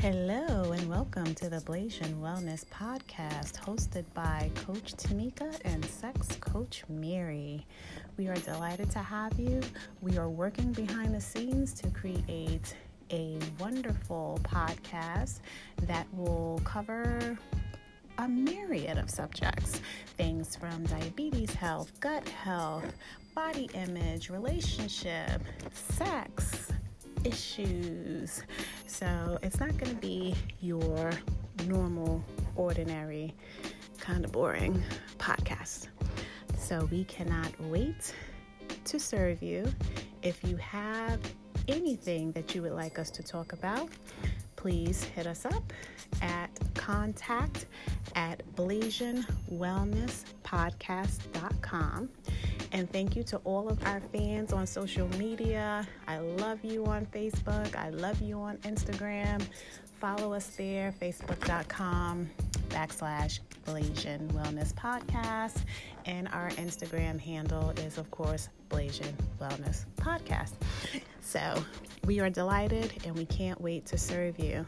Hello, and welcome to the Blasian Wellness Podcast, hosted by Coach Tamika and Sex Coach Mary. We are delighted to have you. We are working behind the scenes to create a wonderful podcast that will cover a myriad of subjects things from diabetes health, gut health, body image, relationship, sex issues. So it's not going to be your normal, ordinary, kind of boring podcast. So we cannot wait to serve you. If you have anything that you would like us to talk about, please hit us up at contact at blasianwellnesspodcast.com. And thank you to all of our fans on social media. I love you on Facebook. I love you on Instagram. Follow us there, facebook.com backslash Blasian Wellness Podcast. And our Instagram handle is, of course, Blasian Wellness Podcast. So we are delighted and we can't wait to serve you.